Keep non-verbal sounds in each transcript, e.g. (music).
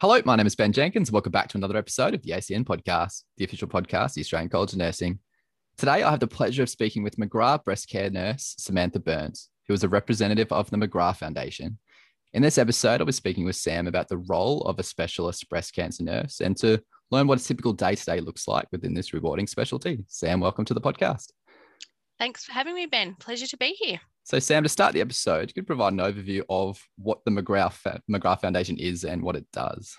Hello, my name is Ben Jenkins. Welcome back to another episode of the ACN podcast, the official podcast of the Australian College of Nursing. Today, I have the pleasure of speaking with McGrath breast care nurse Samantha Burns, who is a representative of the McGrath Foundation. In this episode, I'll be speaking with Sam about the role of a specialist breast cancer nurse and to learn what a typical day to day looks like within this rewarding specialty. Sam, welcome to the podcast. Thanks for having me, Ben. Pleasure to be here. So, Sam, to start the episode, you could provide an overview of what the McGrath, McGrath Foundation is and what it does.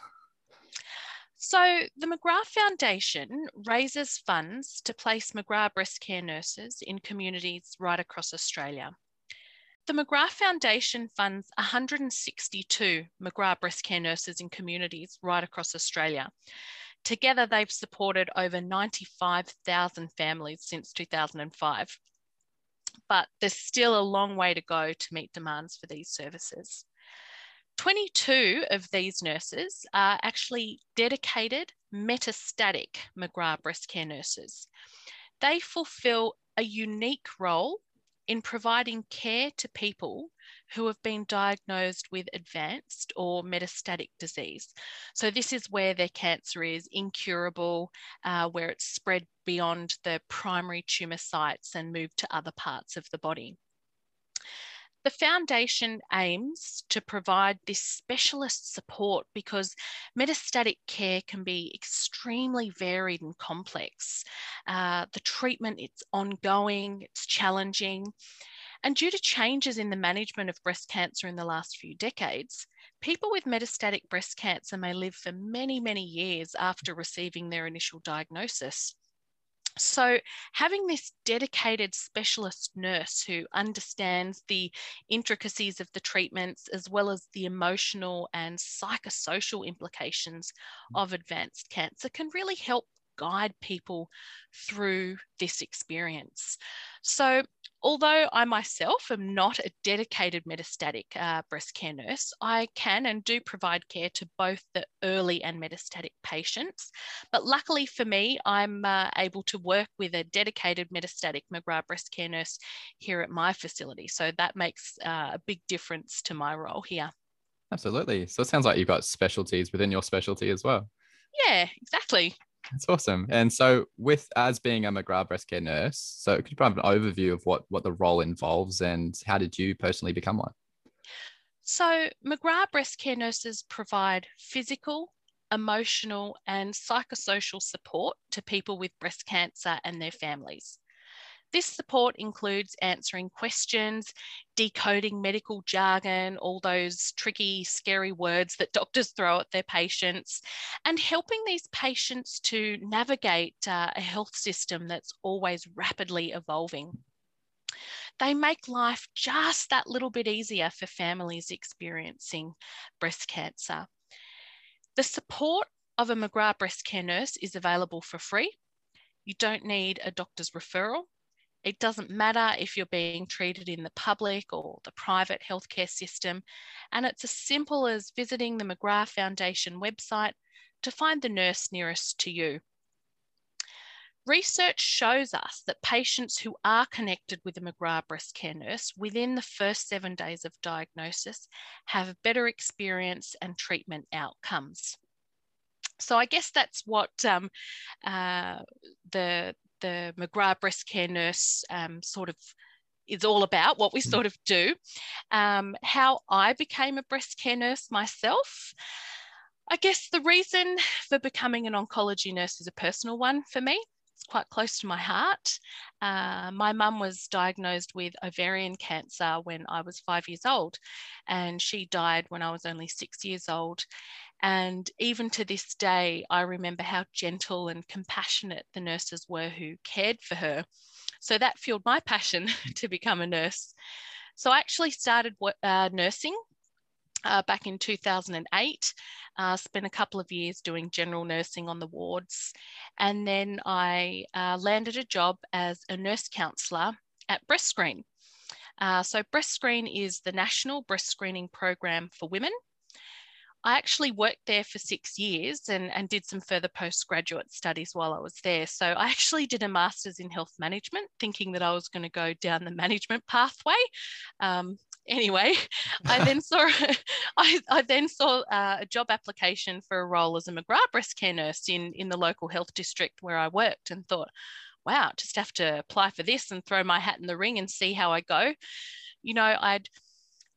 So, the McGrath Foundation raises funds to place McGrath breast care nurses in communities right across Australia. The McGrath Foundation funds 162 McGrath breast care nurses in communities right across Australia. Together, they've supported over 95,000 families since 2005 but there's still a long way to go to meet demands for these services. 22 of these nurses are actually dedicated metastatic McGrath breast care nurses. They fulfill a unique role in providing care to people who have been diagnosed with advanced or metastatic disease. So, this is where their cancer is incurable, uh, where it's spread beyond the primary tumour sites and moved to other parts of the body. The foundation aims to provide this specialist support because metastatic care can be extremely varied and complex. Uh, the treatment, it's ongoing, it's challenging. And due to changes in the management of breast cancer in the last few decades, people with metastatic breast cancer may live for many, many years after receiving their initial diagnosis. So, having this dedicated specialist nurse who understands the intricacies of the treatments as well as the emotional and psychosocial implications mm. of advanced cancer can really help guide people through this experience. So, although I myself am not a dedicated metastatic uh, breast care nurse, I can and do provide care to both the early and metastatic patients. But luckily for me, I'm uh, able to work with a dedicated metastatic McGrath breast care nurse here at my facility. So that makes uh, a big difference to my role here. Absolutely. So it sounds like you've got specialties within your specialty as well. Yeah, exactly. That's awesome. And so, with as being a McGrath breast care nurse, so could you provide an overview of what what the role involves and how did you personally become one? So, McGrath breast care nurses provide physical, emotional, and psychosocial support to people with breast cancer and their families. This support includes answering questions, decoding medical jargon, all those tricky, scary words that doctors throw at their patients, and helping these patients to navigate uh, a health system that's always rapidly evolving. They make life just that little bit easier for families experiencing breast cancer. The support of a McGrath breast care nurse is available for free. You don't need a doctor's referral it doesn't matter if you're being treated in the public or the private healthcare system. And it's as simple as visiting the McGrath Foundation website to find the nurse nearest to you. Research shows us that patients who are connected with a McGrath breast care nurse within the first seven days of diagnosis have better experience and treatment outcomes. So I guess that's what um, uh, the the McGrath breast care nurse um, sort of is all about, what we mm. sort of do. Um, how I became a breast care nurse myself. I guess the reason for becoming an oncology nurse is a personal one for me. It's quite close to my heart. Uh, my mum was diagnosed with ovarian cancer when I was five years old, and she died when I was only six years old. And even to this day, I remember how gentle and compassionate the nurses were who cared for her. So that fueled my passion (laughs) to become a nurse. So I actually started uh, nursing uh, back in 2008. Uh, spent a couple of years doing general nursing on the wards. And then I uh, landed a job as a nurse counsellor at BreastScreen. Uh, so BreastScreen is the national breast screening program for women. I actually worked there for six years and, and did some further postgraduate studies while I was there. So I actually did a master's in health management, thinking that I was going to go down the management pathway. Um, anyway, I (laughs) then saw (laughs) I, I then saw uh, a job application for a role as a McGrath breast care nurse in in the local health district where I worked, and thought, wow, just have to apply for this and throw my hat in the ring and see how I go. You know, I'd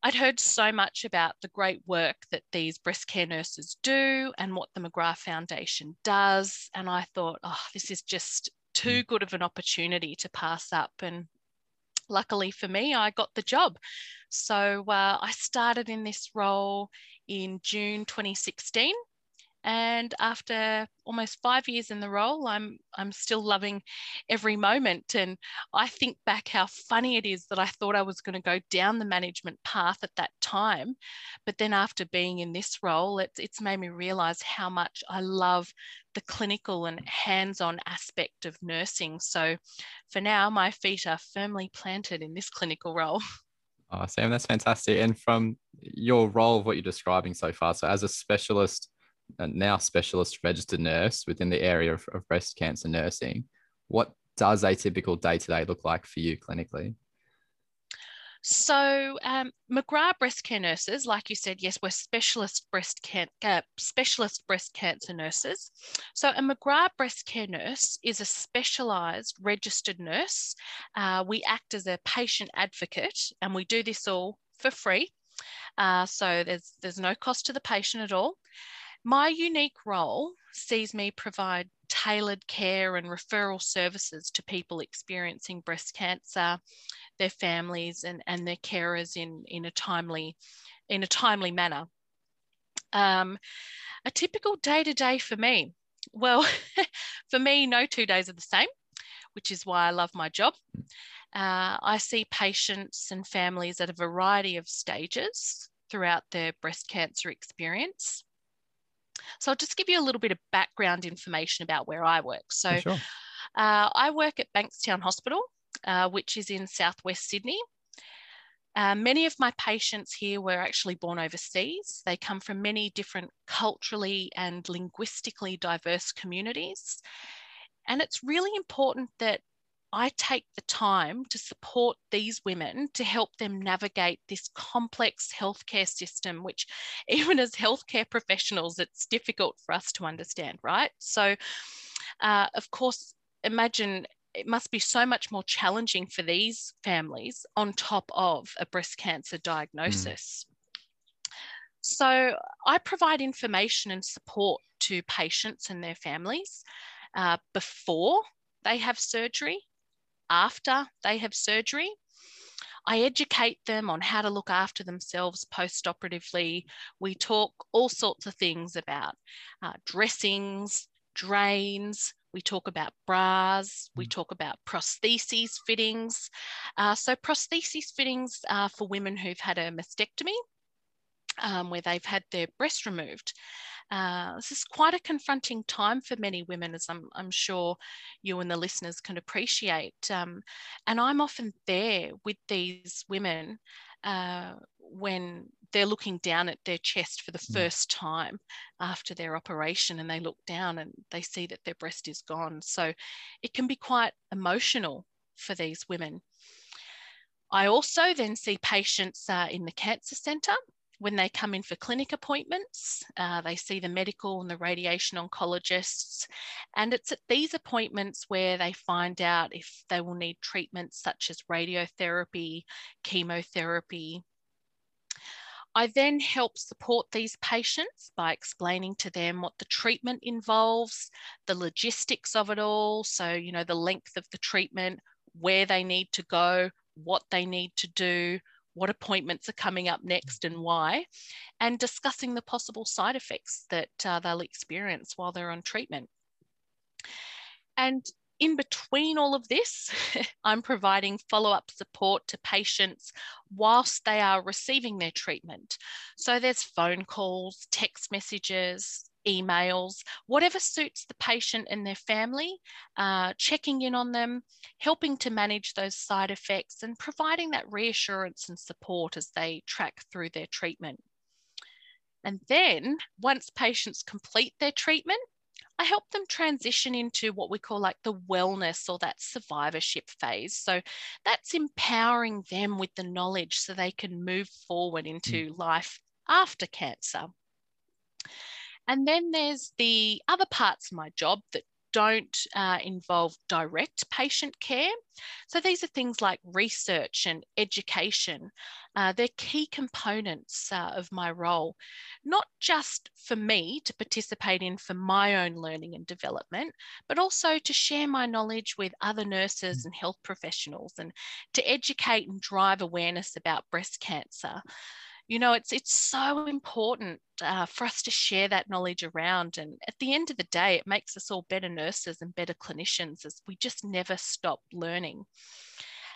I'd heard so much about the great work that these breast care nurses do and what the McGrath Foundation does. And I thought, oh, this is just too mm. good of an opportunity to pass up. And luckily for me, I got the job. So uh, I started in this role in June 2016 and after almost five years in the role i'm i'm still loving every moment. And i think back how funny it is that i thought i was going to go down the management path at that time. But then after being in this role it's, it's made me realize how much i love the clinical and hands-on aspect of nursing. So for now my feet are firmly planted in this clinical role. (laughs) Oh, Sam, that's fantastic. And from your role of what you're describing so far, so as a specialist now specialist registered nurse within the area of, of breast cancer nursing. What does a typical day to day look like for you clinically? So um, McGrath breast care nurses, like you said, yes, we're specialist breast can- uh, specialist breast cancer nurses. So a McGrath breast care nurse is a specialised registered nurse. Uh, we act as a patient advocate, and we do this all for free. Uh, so there's there's no cost to the patient at all. My unique role sees me provide tailored care and referral services to people experiencing breast cancer, their families and, and their carers in, in a timely in a timely manner. Um, a typical day to day for me. Well, (laughs) for me, no two days are the same, which is why I love my job. Uh, I see patients and families at a variety of stages throughout their breast cancer experience. So I'll just give you a little bit of background information about where I work. So sure. uh, I work at Bankstown Hospital, uh, which is in southwest Sydney. Uh, many of my patients here were actually born overseas. They come from many different culturally and linguistically diverse communities. And it's really important that I take the time to support these women to help them navigate this complex healthcare system, which, (laughs) even as healthcare professionals, it's difficult for us to understand, right? So, uh, of course, imagine it must be so much more challenging for these families on top of a breast cancer diagnosis. Mm. So, I provide information and support to patients and their families uh, before they have surgery after they have surgery. I educate them on how to look after themselves post operatively. We talk all sorts of things about uh, dressings, drains. We talk about bras. We mm. talk about prostheses fittings. Uh, so, prostheses fittings are for women who've had a mastectomy, um, where they've had their breast removed. Uh, this is quite a confronting time for many women, as I'm, I'm sure you and the listeners can appreciate. Um, and I'm often there with these women uh, when they're looking down at their chest for the mm. first time after their operation and they look down and they see that their breast is gone. So it can be quite emotional for these women. I also then see patients uh, in the cancer centre when they come in for clinic appointments, uh, they see the medical and the radiation oncologists. And it's at these appointments where they find out if they will need treatments such as radiotherapy, chemotherapy. I then help support these patients by explaining to them what the treatment involves, the logistics of it all. So, you know, the length of the treatment, where they need to go, what they need to do, what appointments are coming up next and why, and discussing the possible side effects that uh, they'll experience while they're on treatment. And in between all of this, (laughs) I'm providing follow up support to patients whilst they are receiving their treatment. So there's phone calls, text messages, emails, whatever suits the patient and their family, uh, checking in on them, helping to manage those side effects, and providing that reassurance and support as they track through their treatment. And then, once patients complete their treatment, I help them transition into what we call like the wellness or that survivorship phase. So that's empowering them with the knowledge so they can move forward into mm. life after cancer. And then there's the other parts of my job that don't uh, involve direct patient care. So these are things like research and education. Uh, they're key components uh, of my role, not just for me to participate in for my own learning and development, but also to share my knowledge with other nurses and health professionals and to educate and drive awareness about breast cancer you know it's it's so important uh, for us to share that knowledge around and at the end of the day it makes us all better nurses and better clinicians as we just never stop learning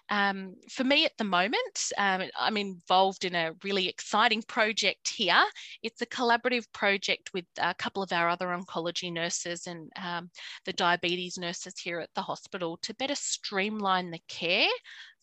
um, for me at the moment, um, I'm involved in a really exciting project here. It's a collaborative project with a couple of our other oncology nurses and um, the diabetes nurses here at the hospital to better streamline the care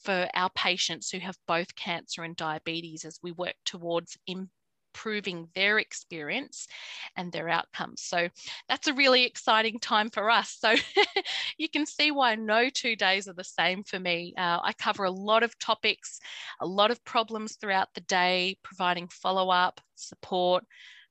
for our patients who have both cancer and diabetes as we work towards improving their experience and their outcomes. So that's a really exciting time for us. So (laughs) you can see why no two days are the same for me. Uh, I cover a lot of topics, a lot of problems throughout the day, providing follow up, support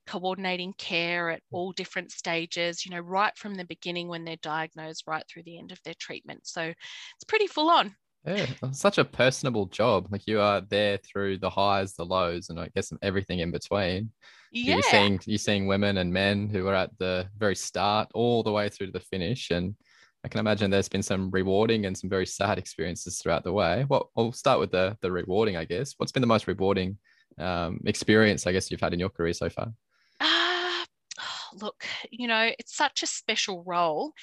coordinating care at all different stages, you know, right from the beginning when they're diagnosed, right through the end of their treatment. So it's pretty full on. Yeah, such a personable job. Like you are there through the highs, the lows, and I guess everything in between. Yeah. You're seeing you're seeing women and men who are at the very start all the way through to the finish. And I can imagine there's been some rewarding and some very sad experiences throughout the way. Well, I'll start with the the rewarding, I guess. What's been the most rewarding um, experience, I guess, you've had in your career so far? Look, you know, it's such a special role.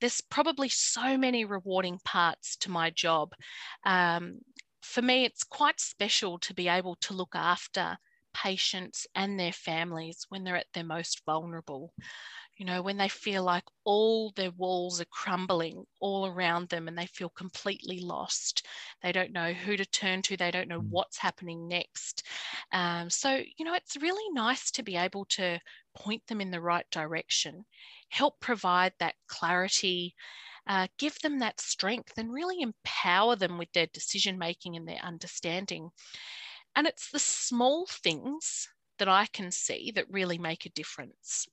There's probably so many rewarding parts to my job. Um, for me, it's quite special to be able to look after patients and their families when they're at their most vulnerable you know, when they feel like all their walls are crumbling all around them and they feel completely lost. They don't know who to turn to, they don't know mm. what's happening next. Um, so, you know, it's really nice to be able to point them in the right direction, help provide that clarity. Uh, give them that strength and really empower them with their decision making and their understanding. And it's the small things that I can see that really make a difference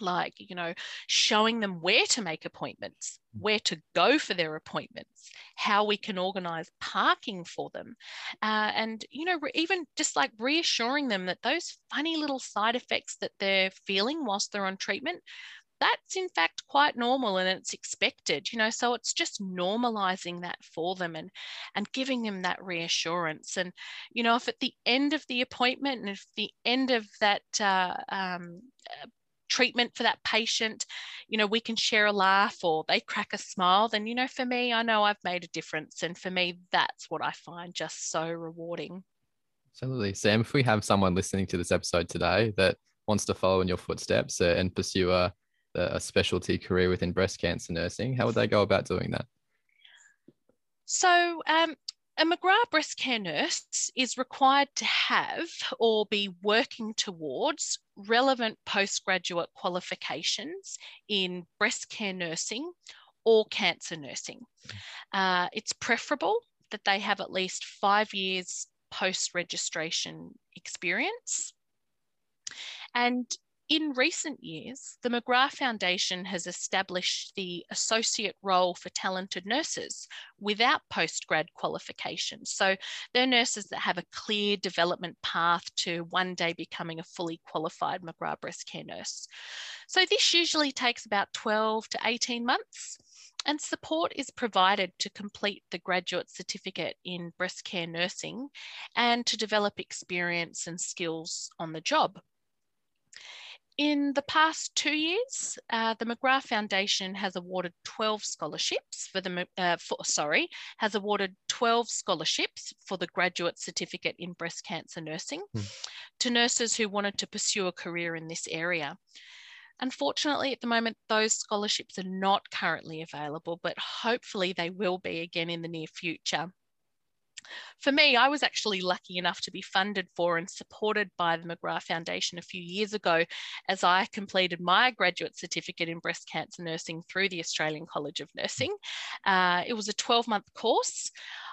like you know showing them where to make appointments where to go for their appointments how we can organize parking for them. Uh, and you know even just like reassuring them that those funny little side effects that they're feeling whilst they're on treatment that's in fact quite normal and it's expected you know so it's just normalizing that for them and and giving them that reassurance. And you know if at the end of the appointment and if the end of that uh, um, treatment for that patient, you know, we can share a laugh or they crack a smile, then, you know, for me, I know I've made a difference. And for me, that's what I find just so rewarding. Absolutely. Sam, if we have someone listening to this episode today that wants to follow in your footsteps uh, and pursue a, a specialty career within breast cancer nursing, how would they go about doing that? So, um, a McGrath breast care nurse is required to have or be working towards relevant postgraduate qualifications in breast care nursing or cancer nursing. Uh, it's preferable that they have at least five years post registration experience. And in recent years, the McGrath Foundation has established the associate role for talented nurses without postgrad qualifications. So they're nurses that have a clear development path to one day becoming a fully qualified McGrath breast care nurse. So this usually takes about 12 to 18 months and support is provided to complete the graduate certificate in breast care nursing and to develop experience and skills on the job. In the past two years, uh, the McGrath Foundation has awarded 12 scholarships for the, uh, for, sorry, has awarded 12 scholarships for the graduate certificate in breast cancer nursing mm. to nurses who wanted to pursue a career in this area. Unfortunately, at the moment, those scholarships are not currently available, but hopefully they will be again in the near future. For me, I was actually lucky enough to be funded for and supported by the McGrath Foundation a few years ago as I completed my graduate certificate in breast cancer nursing through the Australian College of Nursing. Uh, it was a 12 month course.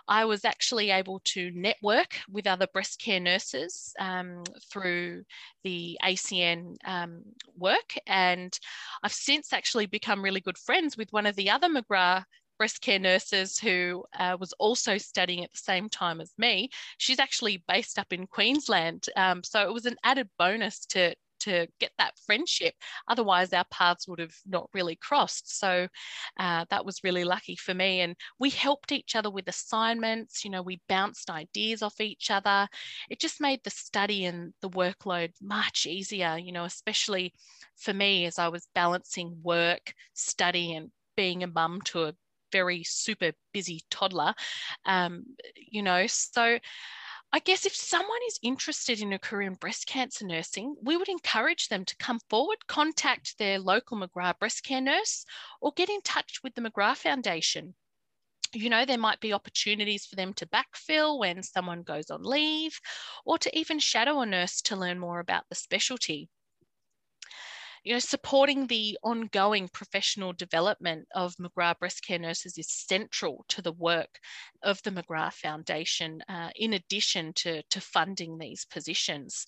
I was actually able to network with other breast care nurses um, through the ACN um, work. And I've since actually become really good friends with one of the other McGrath breast care nurses who uh, was also studying at the same time as me. She's actually based up in Queensland. Um, so it was an added bonus to, to get that friendship. Otherwise, our paths would have not really crossed. So uh, that was really lucky for me. And we helped each other with assignments. You know, we bounced ideas off each other. It just made the study and the workload much easier, you know, especially for me as I was balancing work, study, and being a mum to a very super busy toddler, um, you know. So I guess if someone is interested in a career in breast cancer nursing, we would encourage them to come forward, contact their local McGrath breast care nurse, or get in touch with the McGrath Foundation. You know, there might be opportunities for them to backfill when someone goes on leave, or to even shadow a nurse to learn more about the specialty you know, supporting the ongoing professional development of McGrath breast care nurses is central to the work of the McGrath Foundation, uh, in addition to, to funding these positions.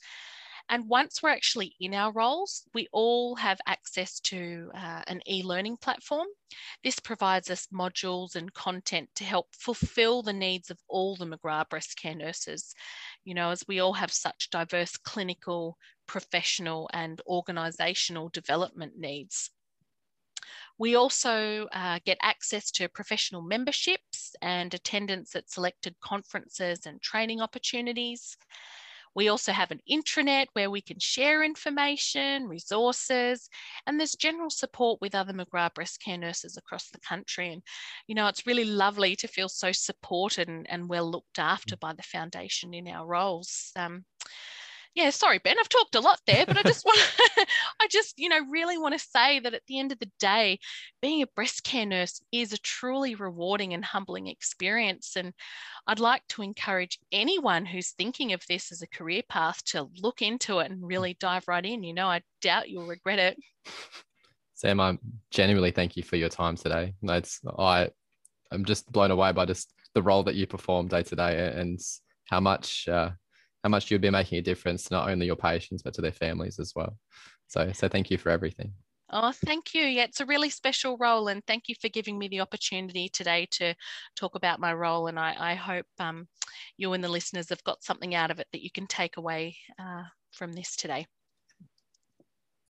And once we're actually in our roles, we all have access to uh, an e learning platform. This provides us modules and content to help fulfill the needs of all the McGrath breast care nurses. You know, as we all have such diverse clinical, professional, and organisational development needs. We also uh, get access to professional memberships and attendance at selected conferences and training opportunities. We also have an intranet where we can share information, resources, and there's general support with other McGrath breast care nurses across the country. And, you know, it's really lovely to feel so supported and, and well looked after by the foundation in our roles. Um, yeah, sorry, Ben, I've talked a lot there, but I just (laughs) want, I just, you know, really want to say that at the end of the day, being a breast care nurse is a truly rewarding and humbling experience. And I'd like to encourage anyone who's thinking of this as a career path to look into it and really dive right in. You know, I doubt you'll regret it. Sam, I genuinely thank you for your time today. It's I, I'm just blown away by just the role that you perform day to day and how much uh, how much you'd be making a difference to not only your patients but to their families as well. So, so thank you for everything. Oh, thank you. Yeah, it's a really special role, and thank you for giving me the opportunity today to talk about my role. And I, I hope um, you and the listeners have got something out of it that you can take away uh, from this today.